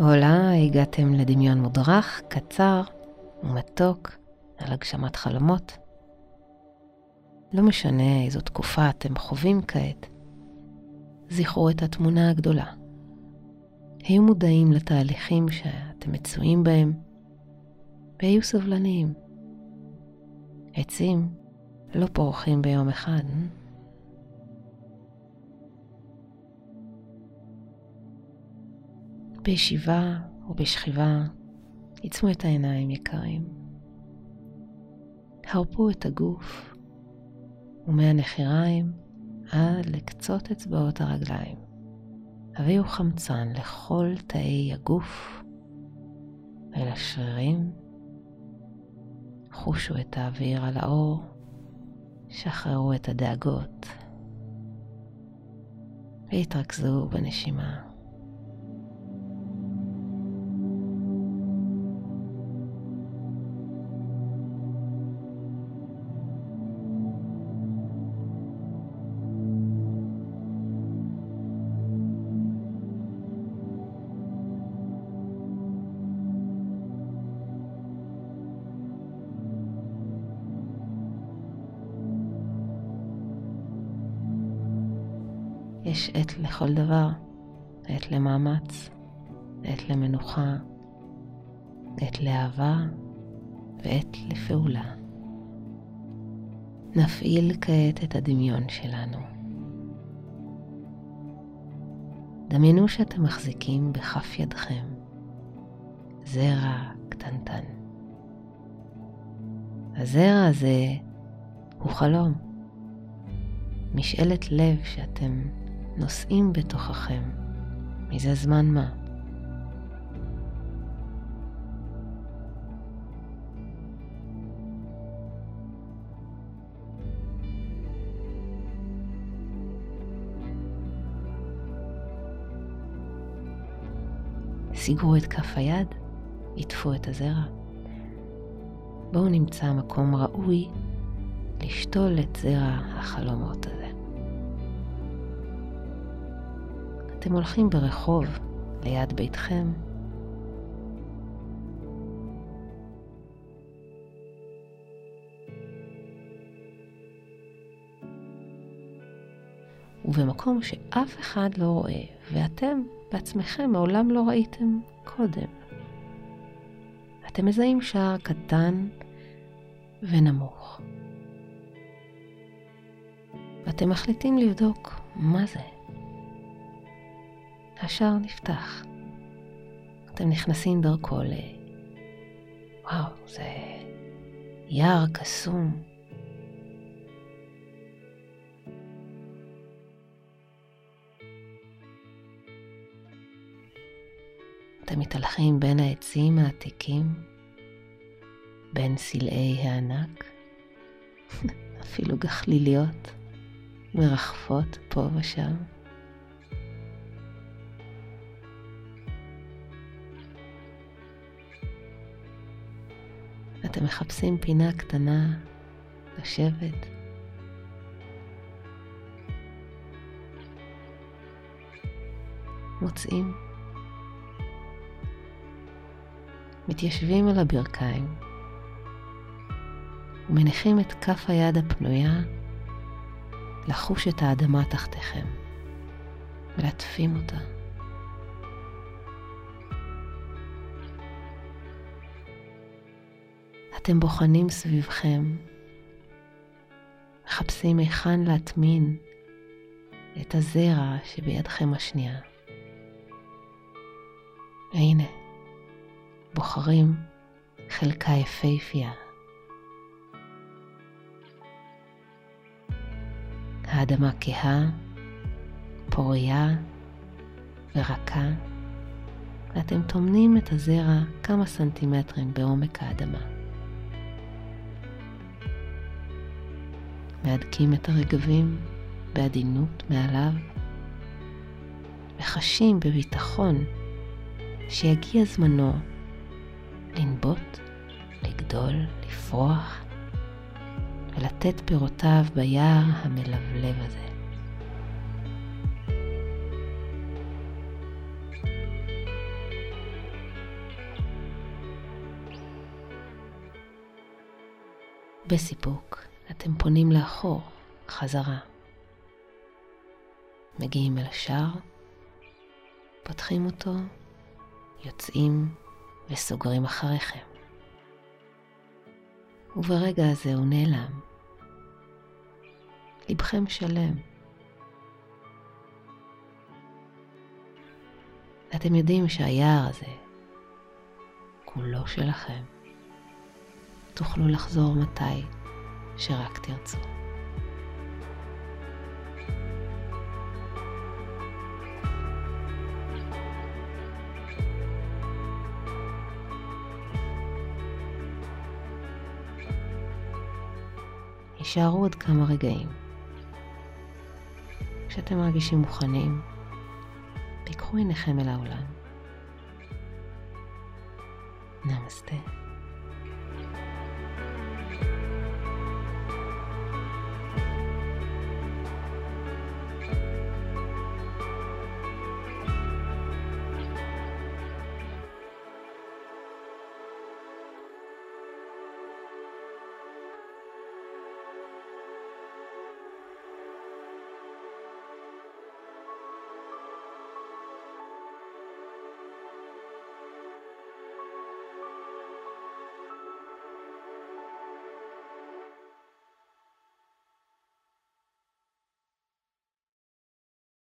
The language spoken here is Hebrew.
הולה, הגעתם לדמיון מודרך, קצר ומתוק על הגשמת חלומות. לא משנה איזו תקופה אתם חווים כעת, זכרו את התמונה הגדולה. היו מודעים לתהליכים שאתם מצויים בהם, והיו סבלניים. עצים לא פורחים ביום אחד. בישיבה או בשכיבה, עיצמו את העיניים יקרים. הרפו את הגוף ומהנחיריים עד לקצות אצבעות הרגליים. הביאו חמצן לכל תאי הגוף ולשרירים. חושו את האוויר על האור, שחררו את הדאגות והתרכזו בנשימה. יש עת לכל דבר, עת למאמץ, עת למנוחה, עת לאהבה ועת לפעולה. נפעיל כעת את הדמיון שלנו. דמיינו שאתם מחזיקים בכף ידכם זרע קטנטן. הזרע הזה הוא חלום, משאלת לב שאתם נושאים בתוככם מזה זמן מה. סיגרו את כף היד, עטפו את הזרע. בואו נמצא מקום ראוי לשתול את זרע החלומות הזה. אתם הולכים ברחוב ליד ביתכם. ובמקום שאף אחד לא רואה, ואתם בעצמכם מעולם לא ראיתם קודם. אתם מזהים שער קטן ונמוך. ואתם מחליטים לבדוק מה זה. השער נפתח. אתם נכנסים דרכו ל... וואו, זה יער קסום. אתם מתהלכים בין העצים העתיקים, בין סלעי הענק, אפילו גחליליות מרחפות פה ושם. אתם מחפשים פינה קטנה לשבת. מוצאים. מתיישבים על הברכיים ומניחים את כף היד הפנויה לחוש את האדמה תחתיכם ולהטפים אותה. אתם בוחנים סביבכם, מחפשים היכן להטמין את הזרע שבידכם השנייה. והנה, בוחרים חלקה יפהפייה. האדמה כהה, פוריה ורכה, ואתם טומנים את הזרע כמה סנטימטרים בעומק האדמה. מהדקים את הרגבים בעדינות מעליו, וחשים בביטחון שיגיע זמנו לנבוט, לגדול, לפרוח ולתת פירותיו ביער המלבלב הזה. בסיפוק. אתם פונים לאחור, חזרה. מגיעים אל השער, פותחים אותו, יוצאים וסוגרים אחריכם. וברגע הזה הוא נעלם. לבכם שלם. אתם יודעים שהיער הזה כולו שלכם. תוכלו לחזור מתי שרק תרצו. יישארו עוד כמה רגעים. כשאתם מרגישים מוכנים, פיקחו עיניכם אל העולם. נמסטה.